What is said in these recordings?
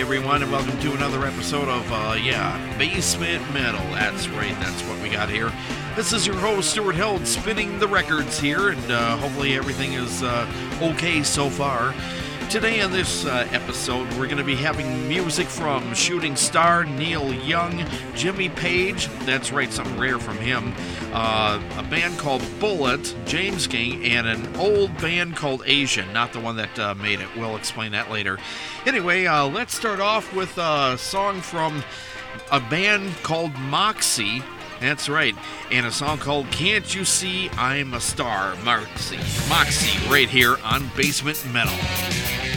Everyone, and welcome to another episode of, uh, yeah, Basement Metal. That's right, that's what we got here. This is your host, Stuart Held, spinning the records here, and uh, hopefully everything is uh, okay so far. Today on this uh, episode, we're going to be having music from Shooting Star, Neil Young, Jimmy Page, that's right, something rare from him, uh, a band called Bullet, James Gang, and an old band called Asian, not the one that uh, made it. We'll explain that later. Anyway, uh, let's start off with a song from a band called Moxy. That's right. And a song called Can't You See I'm a Star? Moxy. Moxy, right here on Basement Metal.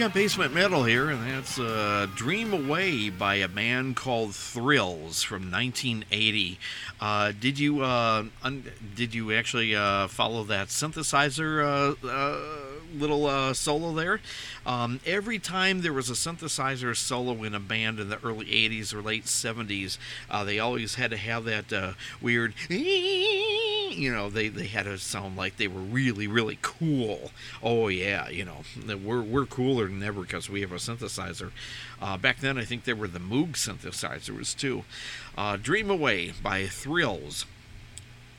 Got Basement Metal here, and that's uh, Dream Away by a band called Thrills from 1980. Uh, did you uh, un- did you actually uh, follow that synthesizer uh, uh, little solo there? Um, every time there was a synthesizer solo in a band in the early 80s or late 70s, uh, they always had to have that weird, you know, they, they had to sound like they were really, really cool. Oh, yeah, you know, we're, we're cooler than ever because we have a synthesizer. Uh, back then, I think there were the Moog synthesizers too. Uh, Dream Away by Thrills.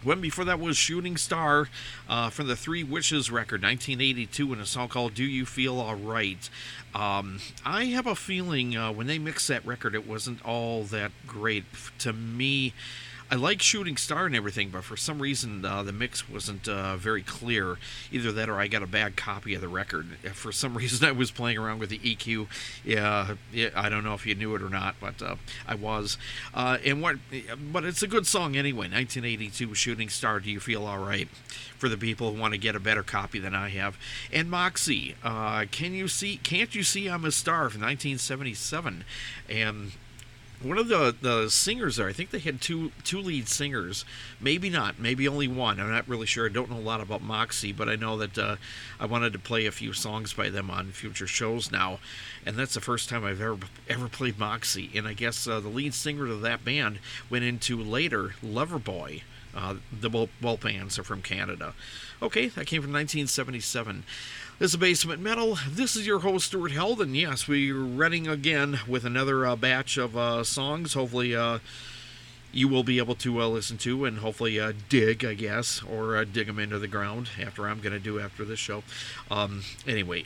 When before that was Shooting Star uh, from the Three Wishes record, 1982, in a song called Do You Feel Alright? Um, I have a feeling uh, when they mixed that record, it wasn't all that great. To me, I like Shooting Star and everything, but for some reason uh, the mix wasn't uh, very clear. Either that or I got a bad copy of the record. For some reason, I was playing around with the EQ. Yeah, yeah I don't know if you knew it or not, but uh, I was. Uh, and what? But it's a good song anyway. 1982 Shooting Star. Do you feel all right? For the people who want to get a better copy than I have. And Moxy. Uh, can you see? Can't you see I'm a star from 1977? And one of the the singers there, I think they had two two lead singers, maybe not, maybe only one. I'm not really sure. I don't know a lot about Moxy, but I know that uh, I wanted to play a few songs by them on future shows now, and that's the first time I've ever ever played Moxy. And I guess uh, the lead singer of that band went into later Loverboy. Uh, the both, both bands are from Canada. Okay, that came from 1977. This is Basement Metal. This is your host, Stuart Held, and yes, we're running again with another uh, batch of uh, songs. Hopefully, uh, you will be able to uh, listen to and hopefully uh, dig, I guess, or uh, dig them into the ground after I'm going to do after this show. Um, anyway,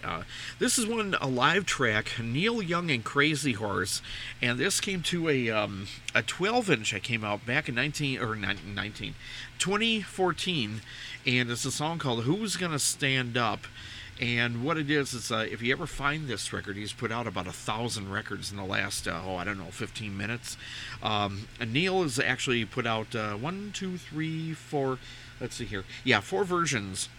this is one a live track, Neil Young and Crazy Horse, and this came to a um, a 12 inch. I came out back in 19 or 19, 2014, and it's a song called "Who's Gonna Stand Up." And what it is is, uh, if you ever find this record, he's put out about a thousand records in the last, uh, oh, I don't know, 15 minutes. Um, Neil has actually put out uh, one, two, three, four. Let's see here. Yeah, four versions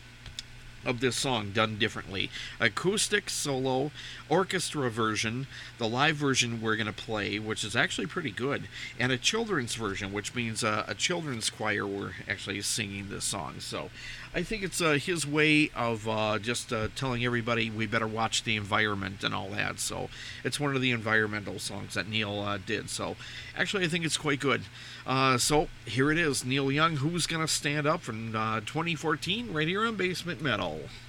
of this song done differently acoustic solo orchestra version the live version we're going to play which is actually pretty good and a children's version which means uh, a children's choir were actually singing this song so I think it's uh, his way of uh, just uh, telling everybody we better watch the environment and all that. So it's one of the environmental songs that Neil uh, did. So actually, I think it's quite good. Uh, so here it is Neil Young, Who's Gonna Stand Up from uh, 2014, right here on Basement Metal. Wow.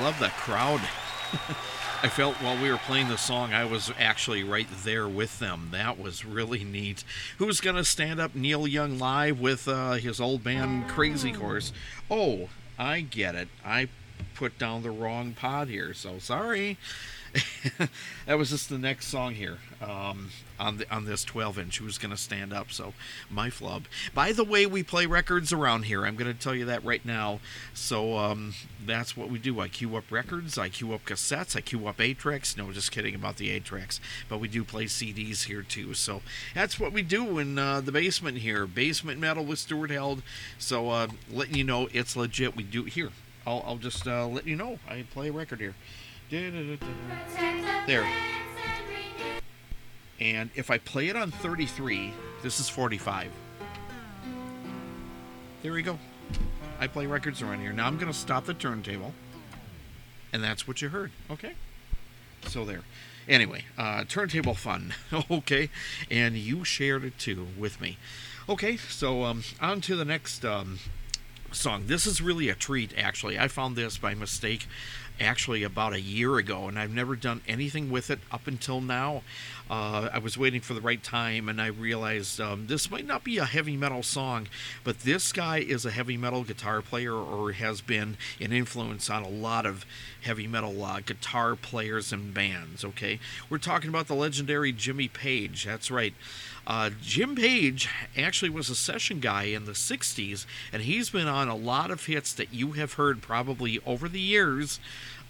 I love that crowd. I felt while we were playing the song, I was actually right there with them. That was really neat. Who's going to stand up Neil Young live with uh, his old band Crazy Horse? Oh, I get it. I put down the wrong pod here, so sorry. that was just the next song here um, on the on this 12 inch. Who's going to stand up? So my flub. By the way, we play records around here. I'm going to tell you that right now. So um, that's what we do. I queue up records. I queue up cassettes. I queue up eight tracks. No, just kidding about the eight tracks. But we do play CDs here too. So that's what we do in uh, the basement here. Basement metal with Stuart Held. So uh, letting you know it's legit. We do here. I'll, I'll just uh, let you know. I play a record here. There. And if I play it on 33, this is 45. There we go. I play records around here. Now I'm going to stop the turntable. And that's what you heard. Okay? So there. Anyway, uh, turntable fun. okay? And you shared it too with me. Okay, so um, on to the next um, song. This is really a treat, actually. I found this by mistake actually about a year ago, and I've never done anything with it up until now. Uh, I was waiting for the right time, and I realized um, this might not be a heavy metal song, but this guy is a heavy metal guitar player or has been an influence on a lot of heavy metal uh, guitar players and bands. Okay, we're talking about the legendary Jimmy Page. That's right. Uh, Jim Page actually was a session guy in the 60s, and he's been on a lot of hits that you have heard probably over the years.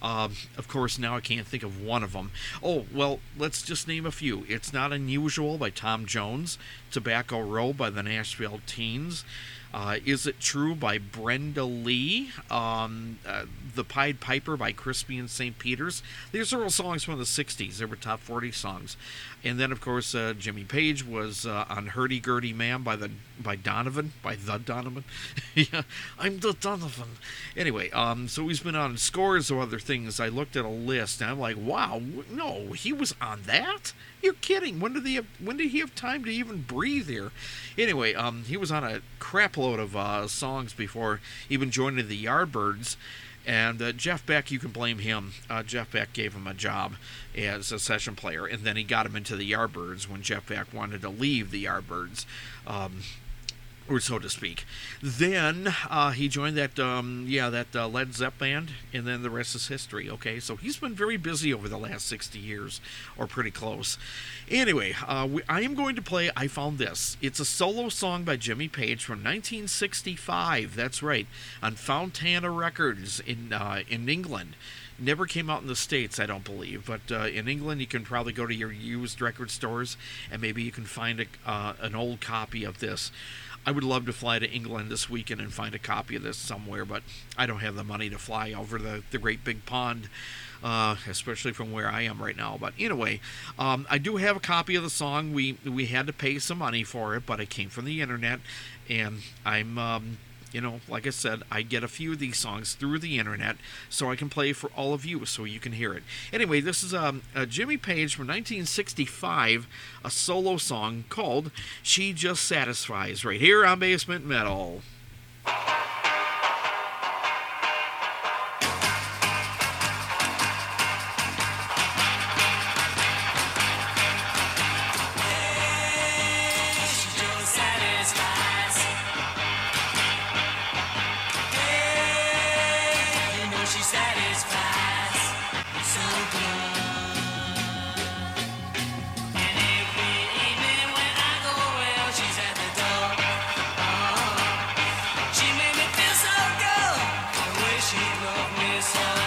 Uh, of course, now I can't think of one of them. Oh, well, let's just name a few. It's Not Unusual by Tom Jones, Tobacco Road by the Nashville Teens. Uh, Is It True by Brenda Lee. Um, uh, the Pied Piper by Crispian St. Peter's. These are all songs from the 60s. They were top 40 songs. And then, of course, uh, Jimmy Page was uh, on Hurdy Gurdy Man by the by Donovan, by the Donovan. yeah, I'm the Donovan. Anyway, um, so he's been on scores of other things. I looked at a list, and I'm like, wow, no, he was on that? You're kidding? When did he have, when did he have time to even breathe here? Anyway, um, he was on a crapload of uh, songs before even joining the Yardbirds. And uh, Jeff Beck, you can blame him. Uh, Jeff Beck gave him a job as a session player, and then he got him into the Yardbirds when Jeff Beck wanted to leave the Yardbirds. Um, or so to speak. Then uh, he joined that, um, yeah, that uh, Led Zepp band, and then the rest is history. Okay, so he's been very busy over the last 60 years, or pretty close. Anyway, uh, we, I am going to play. I found this. It's a solo song by Jimmy Page from 1965. That's right, on Fontana Records in uh, in England. Never came out in the States, I don't believe, but uh, in England you can probably go to your used record stores and maybe you can find a, uh, an old copy of this. I would love to fly to England this weekend and find a copy of this somewhere, but I don't have the money to fly over the, the great big pond, uh, especially from where I am right now. But anyway, um, I do have a copy of the song. We we had to pay some money for it, but it came from the internet, and I'm. Um, you know, like I said, I get a few of these songs through the internet so I can play for all of you so you can hear it. Anyway, this is um, a Jimmy Page from 1965, a solo song called She Just Satisfies, right here on Basement Metal. Christmas.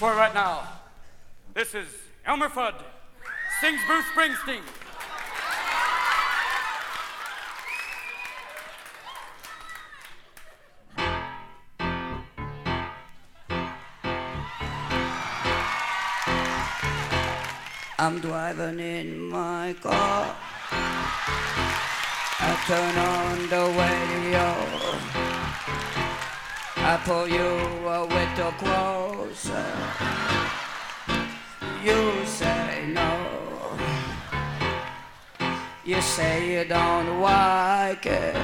For right now. This is Elmer Fudd, sings Bruce Springsteen. I'm driving in my car. I turn on the radio. I pull you a little closer. You say no. You say you don't like it.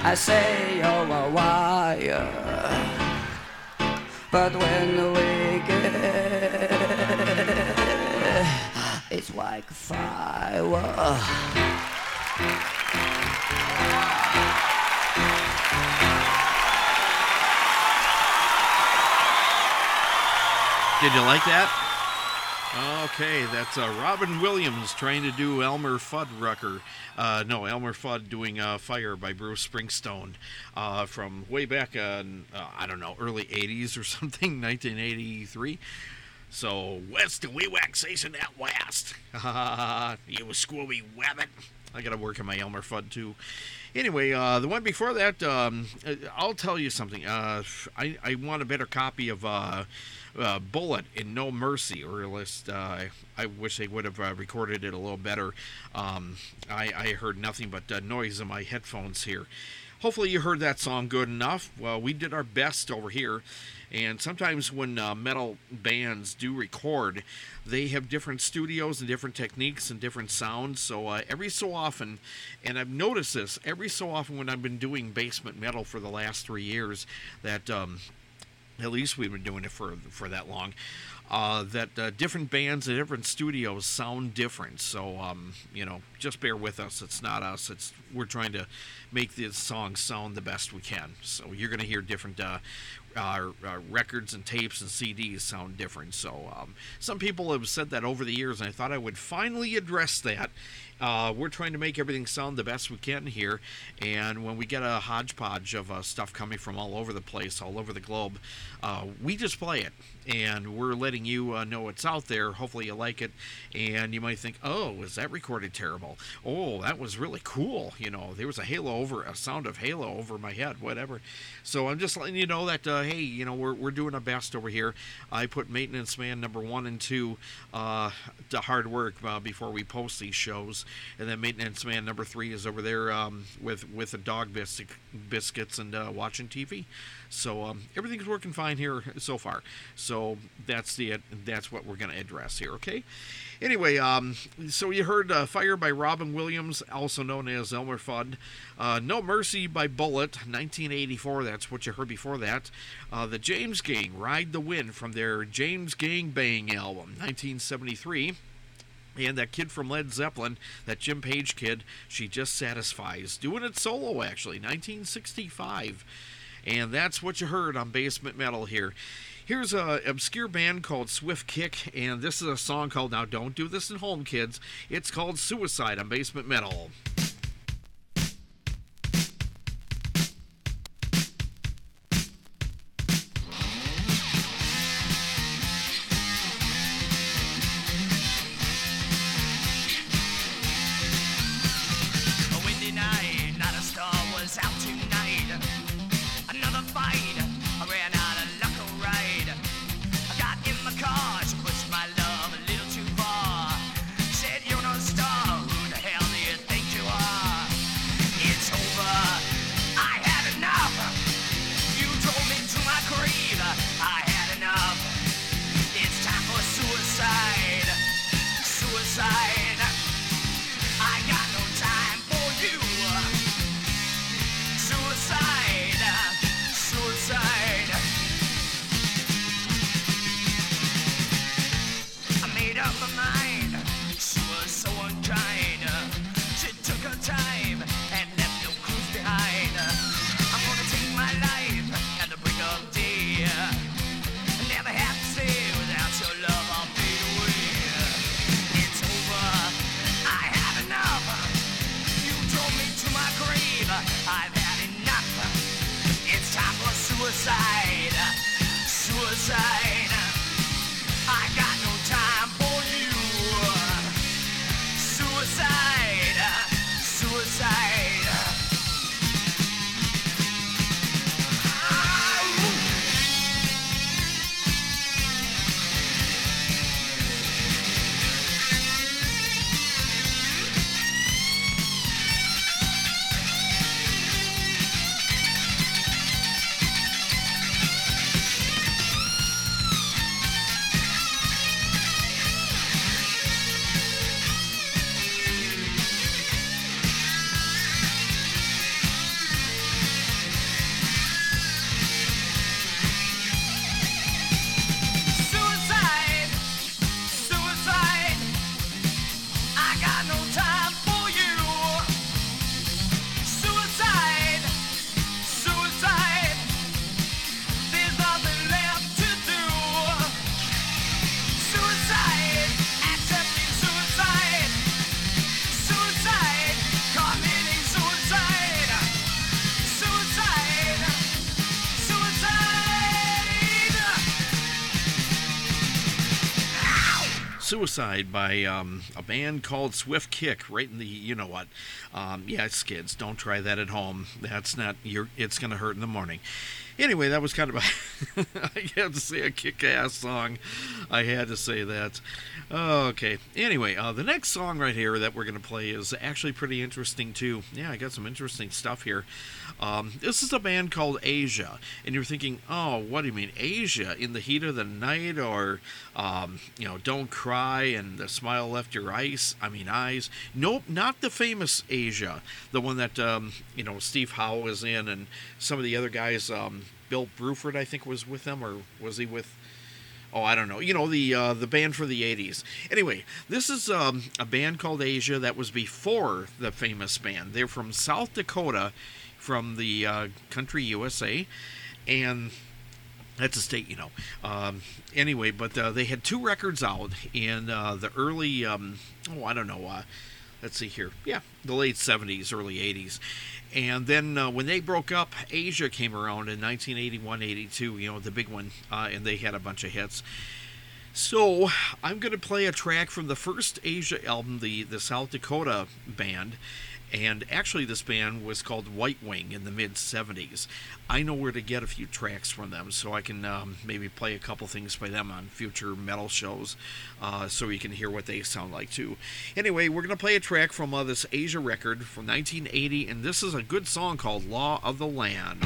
I say you're a wire. But when we get, it's like fire. Did you like that? Okay, that's uh, Robin Williams trying to do Elmer Fuddrucker. Uh, no, Elmer Fudd doing uh, Fire by Bruce Springsteen uh, from way back in, uh, I don't know, early 80s or something, 1983. So, west to wee waxation at west. you Scooby Wabbit. I got to work on my Elmer Fudd too. Anyway, uh, the one before that, um, uh, I'll tell you something. Uh, I, I want a better copy of uh, uh, Bullet in No Mercy, or at least uh, I wish they would have uh, recorded it a little better. Um, I, I heard nothing but uh, noise in my headphones here. Hopefully, you heard that song good enough. Well, we did our best over here. And sometimes when uh, metal bands do record, they have different studios and different techniques and different sounds. So every so often, and I've noticed this every so often when I've been doing basement metal for the last three years, that um, at least we've been doing it for for that long. Uh, that uh, different bands and different studios sound different. So um, you know, just bear with us. It's not us. It's we're trying to make this song sound the best we can. So you're going to hear different uh, records and tapes and CDs sound different. So um, some people have said that over the years, and I thought I would finally address that. Uh, we're trying to make everything sound the best we can here, and when we get a hodgepodge of uh, stuff coming from all over the place, all over the globe, uh, we just play it, and we're letting you uh, know it's out there. Hopefully, you like it, and you might think, "Oh, was that recorded terrible? Oh, that was really cool." You know, there was a halo over, a sound of halo over my head, whatever. So I'm just letting you know that, uh, hey, you know, we're we're doing our best over here. I put Maintenance Man number one and two uh, to hard work uh, before we post these shows, and then Maintenance Man number three is over there um, with with the dog biscuit, biscuits and uh, watching TV. So um, everything's working fine here so far. So that's the that's what we're going to address here. Okay. Anyway, um, so you heard uh, "Fire" by Robin Williams, also known as Elmer Fudd. Uh, "No Mercy" by Bullet, 1984. That's what you heard before that. Uh, the James Gang, "Ride the Wind" from their James Gang Bang album, 1973. And that kid from Led Zeppelin, that Jim Page kid, she just satisfies. Doing it solo, actually, 1965. And that's what you heard on Basement Metal here. Here's a obscure band called Swift Kick, and this is a song called Now Don't Do This at Home, Kids. It's called Suicide on Basement Metal. By um, a band called Swift Kick, right in the you know what. Um, yeah, kids. Don't try that at home. That's not your. It's gonna hurt in the morning. Anyway, that was kind of a. I had to say a kick-ass song. I had to say that. Okay. Anyway, uh, the next song right here that we're gonna play is actually pretty interesting too. Yeah, I got some interesting stuff here. Um, this is a band called Asia, and you're thinking, oh, what do you mean Asia? In the heat of the night, or um, you know, don't cry and the smile left your eyes. I mean eyes. Nope, not the famous Asia, the one that um, you know Steve Howe was in, and some of the other guys. Um, Bill Bruford, I think, was with them, or was he with? Oh, I don't know. You know the uh, the band for the '80s. Anyway, this is um, a band called Asia that was before the famous band. They're from South Dakota, from the uh, country USA, and that's a state, you know. Um, anyway, but uh, they had two records out in uh, the early, um, oh, I don't know, uh, let's see here. Yeah, the late 70s, early 80s. And then uh, when they broke up, Asia came around in 1981 82, you know, the big one, uh, and they had a bunch of hits. So I'm going to play a track from the first Asia album, the, the South Dakota band. And actually, this band was called White Wing in the mid 70s. I know where to get a few tracks from them, so I can um, maybe play a couple things by them on future metal shows uh, so you can hear what they sound like too. Anyway, we're going to play a track from uh, this Asia record from 1980, and this is a good song called Law of the Land.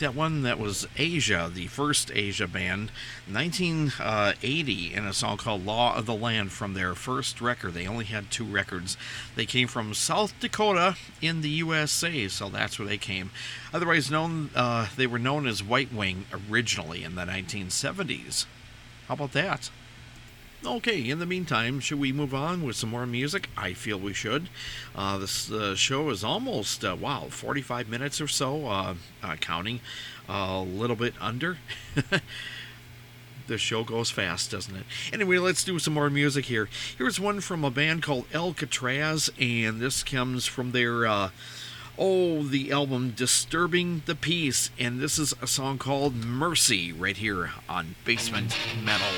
That one? That was Asia, the first Asia band, 1980, in a song called Law of the Land from their first record. They only had two records. They came from South Dakota in the USA, so that's where they came. Otherwise known, uh, they were known as White Wing originally in the 1970s. How about that? Okay, in the meantime, should we move on with some more music? I feel we should. Uh, this uh, show is almost, uh, wow, 45 minutes or so, uh, uh, counting. a little bit under. the show goes fast, doesn't it? Anyway, let's do some more music here. Here's one from a band called Alcatraz, and this comes from their, uh, oh, the album Disturbing the Peace, and this is a song called Mercy right here on Basement Metal.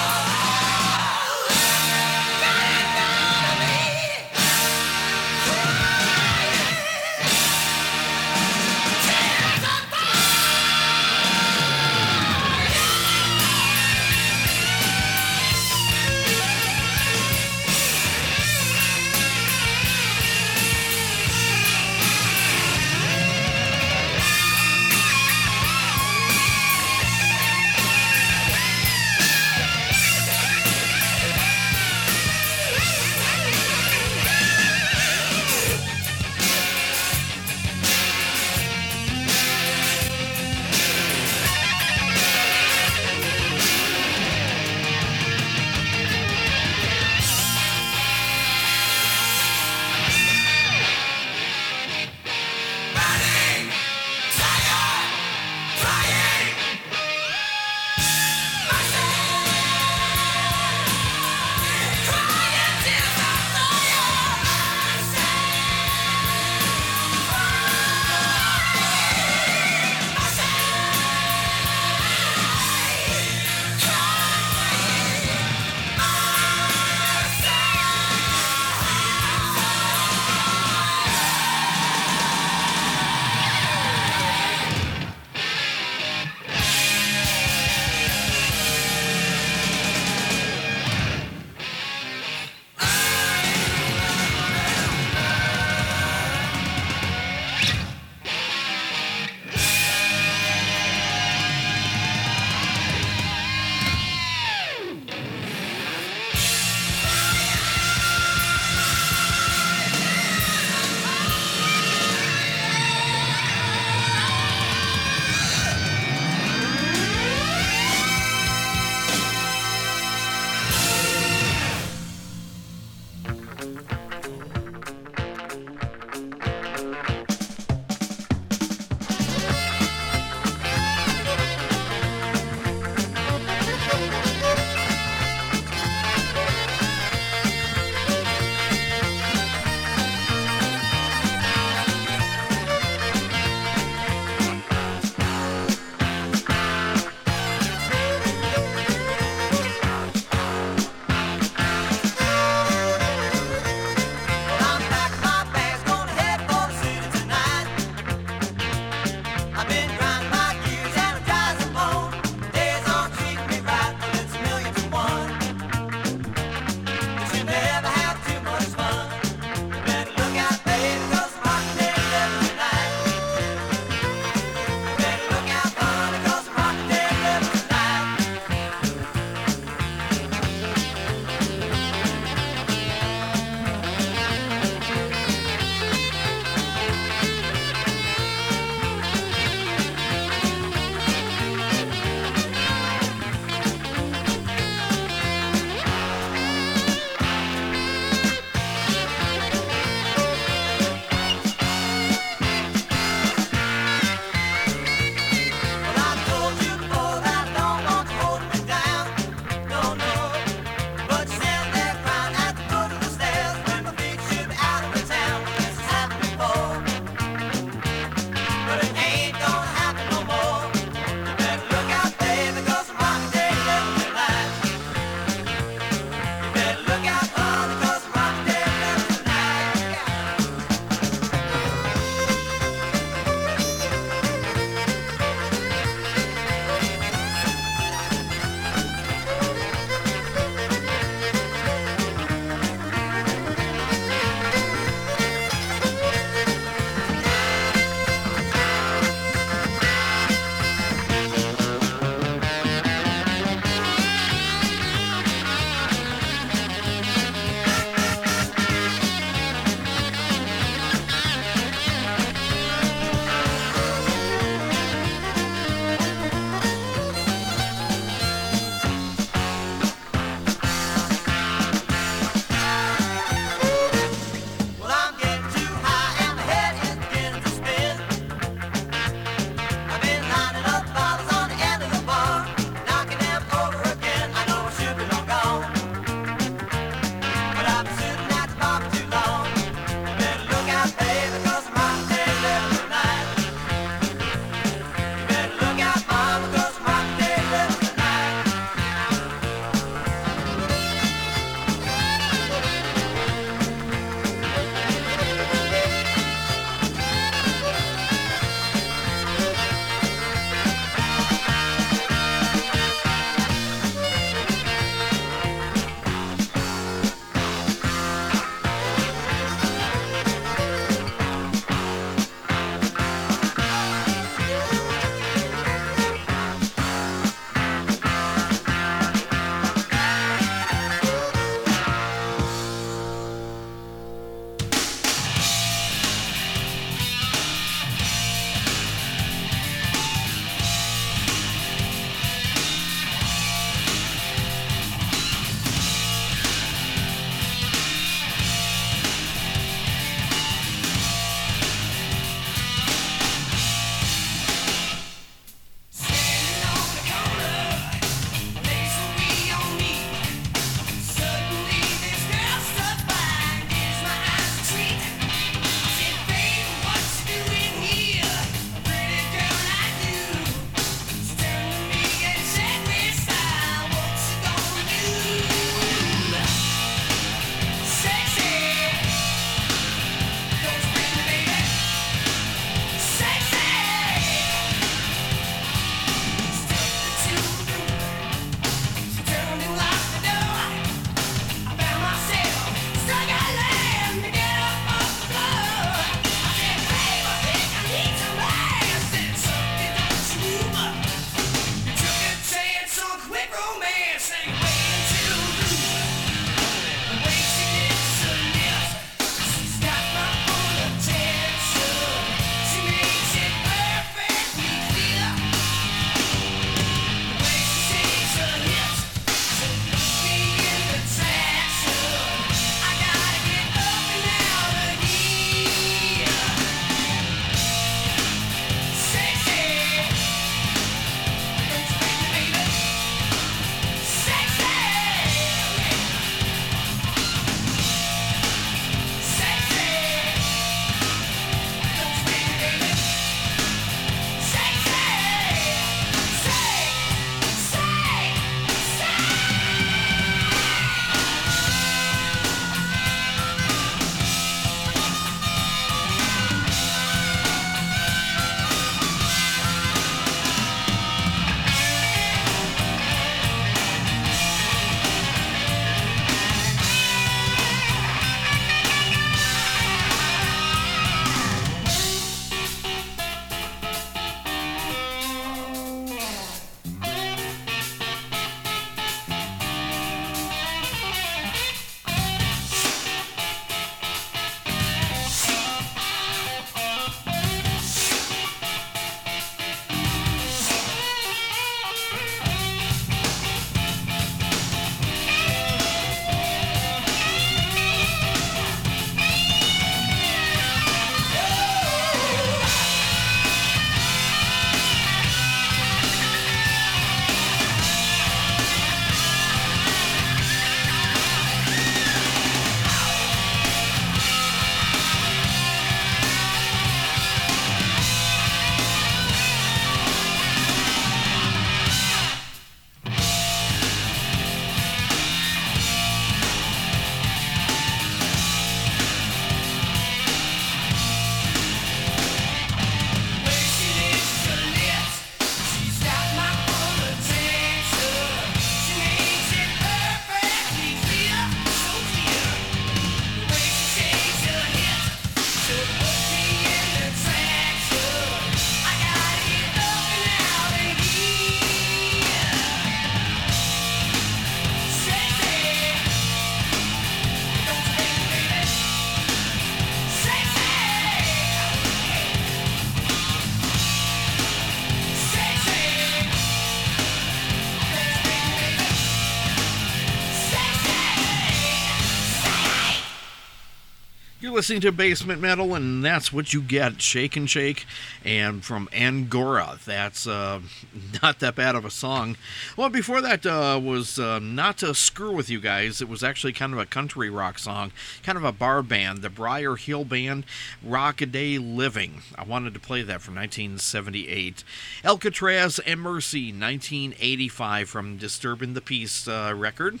Listening to Basement Metal, and that's what you get Shake and Shake. And from Angora, that's uh, not that bad of a song. Well, before that uh, was uh, Not to Screw With You Guys. It was actually kind of a country rock song, kind of a bar band, the Briar Hill Band, Rock a Day Living. I wanted to play that from 1978. Alcatraz and Mercy, 1985, from Disturbing the Peace uh, record.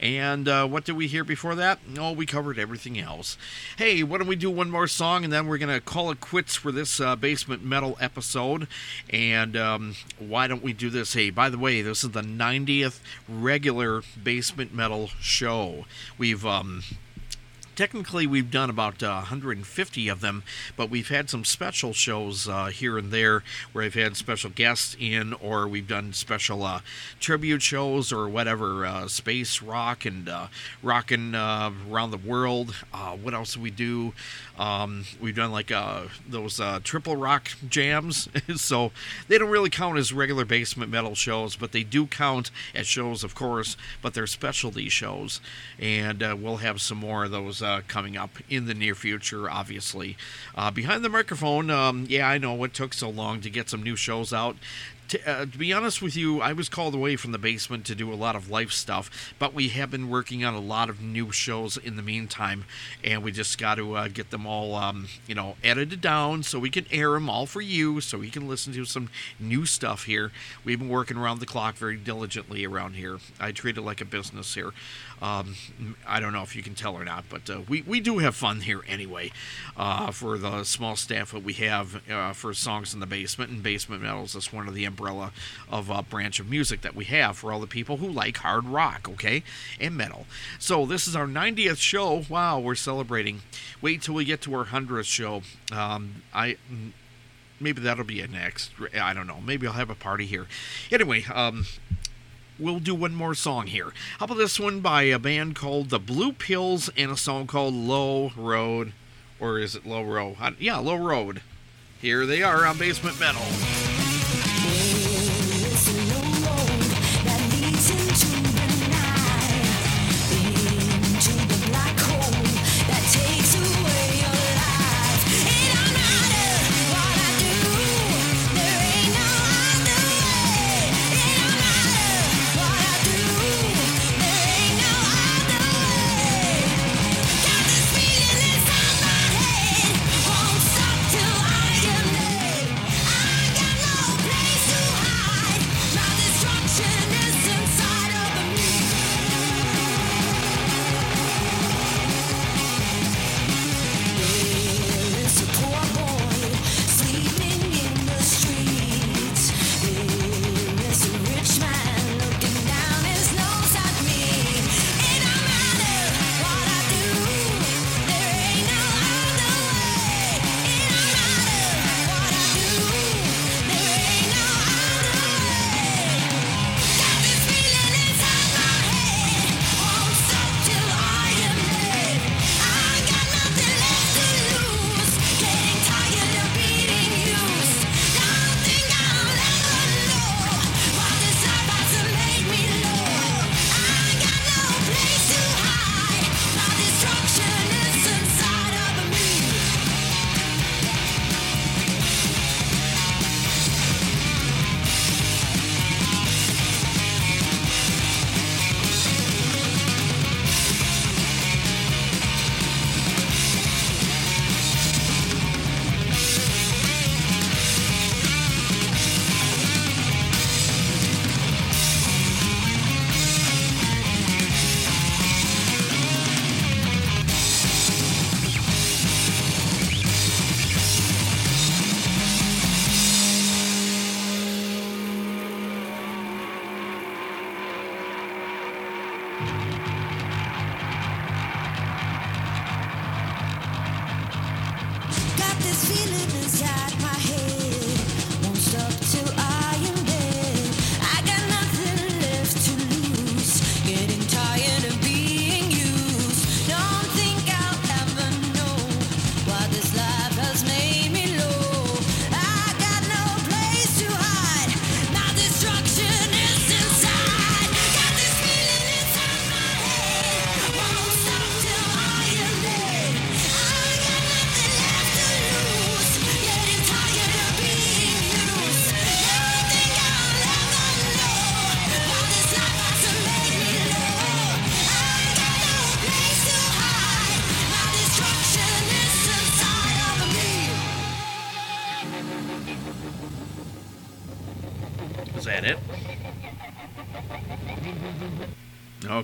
And uh, what did we hear before that? Oh, we covered everything else. Hey, why don't we do one more song and then we're going to call it quits for this uh, basement metal episode? And um, why don't we do this? Hey, by the way, this is the 90th regular basement metal show. We've. Um, technically we've done about uh, 150 of them but we've had some special shows uh, here and there where i've had special guests in or we've done special uh, tribute shows or whatever uh, space rock and uh, rocking uh, around the world. Uh, what else do we do um, we've done like uh, those uh, triple rock jams. So they don't really count as regular basement metal shows but they do count as shows of course but they're specialty shows. And uh, we'll have some more of those uh, coming up in the near future obviously. Uh, behind the microphone um, yeah i know it took so long to get some new shows out to, uh, to be honest with you, I was called away from the basement to do a lot of life stuff, but we have been working on a lot of new shows in the meantime, and we just got to uh, get them all, um, you know, edited down so we can air them all for you, so we can listen to some new stuff here. We've been working around the clock very diligently around here. I treat it like a business here. Um, I don't know if you can tell or not, but uh, we, we do have fun here anyway uh, for the small staff that we have uh, for songs in the basement. And Basement Metals is one of the umbrella of uh, branch of music that we have for all the people who like hard rock, okay, and metal. So this is our 90th show. Wow, we're celebrating. Wait till we get to our 100th show. Um, I maybe that'll be a next. I don't know. Maybe I'll have a party here. Anyway, um, we'll do one more song here. How about this one by a band called The Blue Pills and a song called Low Road? Or is it Low Road? Yeah, Low Road. Here they are on Basement Metal.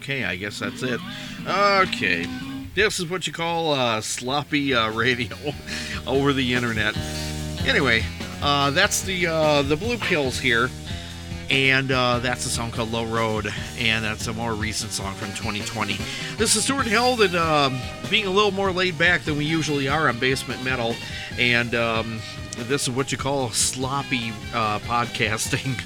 Okay, I guess that's it. Okay. This is what you call uh, sloppy uh, radio over the internet. Anyway, uh, that's the uh, the Blue Pills here, and uh, that's a song called Low Road, and that's a more recent song from 2020. This is Stuart Held, and um, being a little more laid back than we usually are on Basement Metal, and um, this is what you call sloppy uh, podcasting.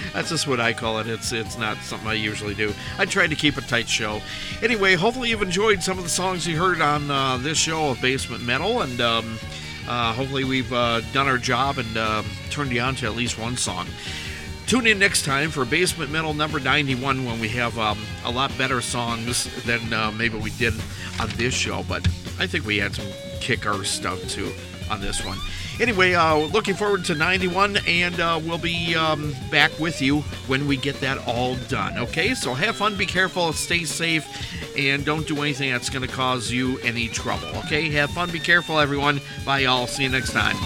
That's just what I call it. It's it's not something I usually do. I try to keep a tight show. Anyway, hopefully you've enjoyed some of the songs you heard on uh, this show of Basement Metal, and um, uh, hopefully we've uh, done our job and um turned you on to at least one song. Tune in next time for Basement Metal number 91 when we have um, a lot better songs than uh, maybe we did on this show, but I think we had some kick our stuff too on this one. Anyway, uh, looking forward to 91, and uh, we'll be um, back with you when we get that all done. Okay, so have fun, be careful, stay safe, and don't do anything that's going to cause you any trouble. Okay, have fun, be careful, everyone. Bye, y'all. See you next time.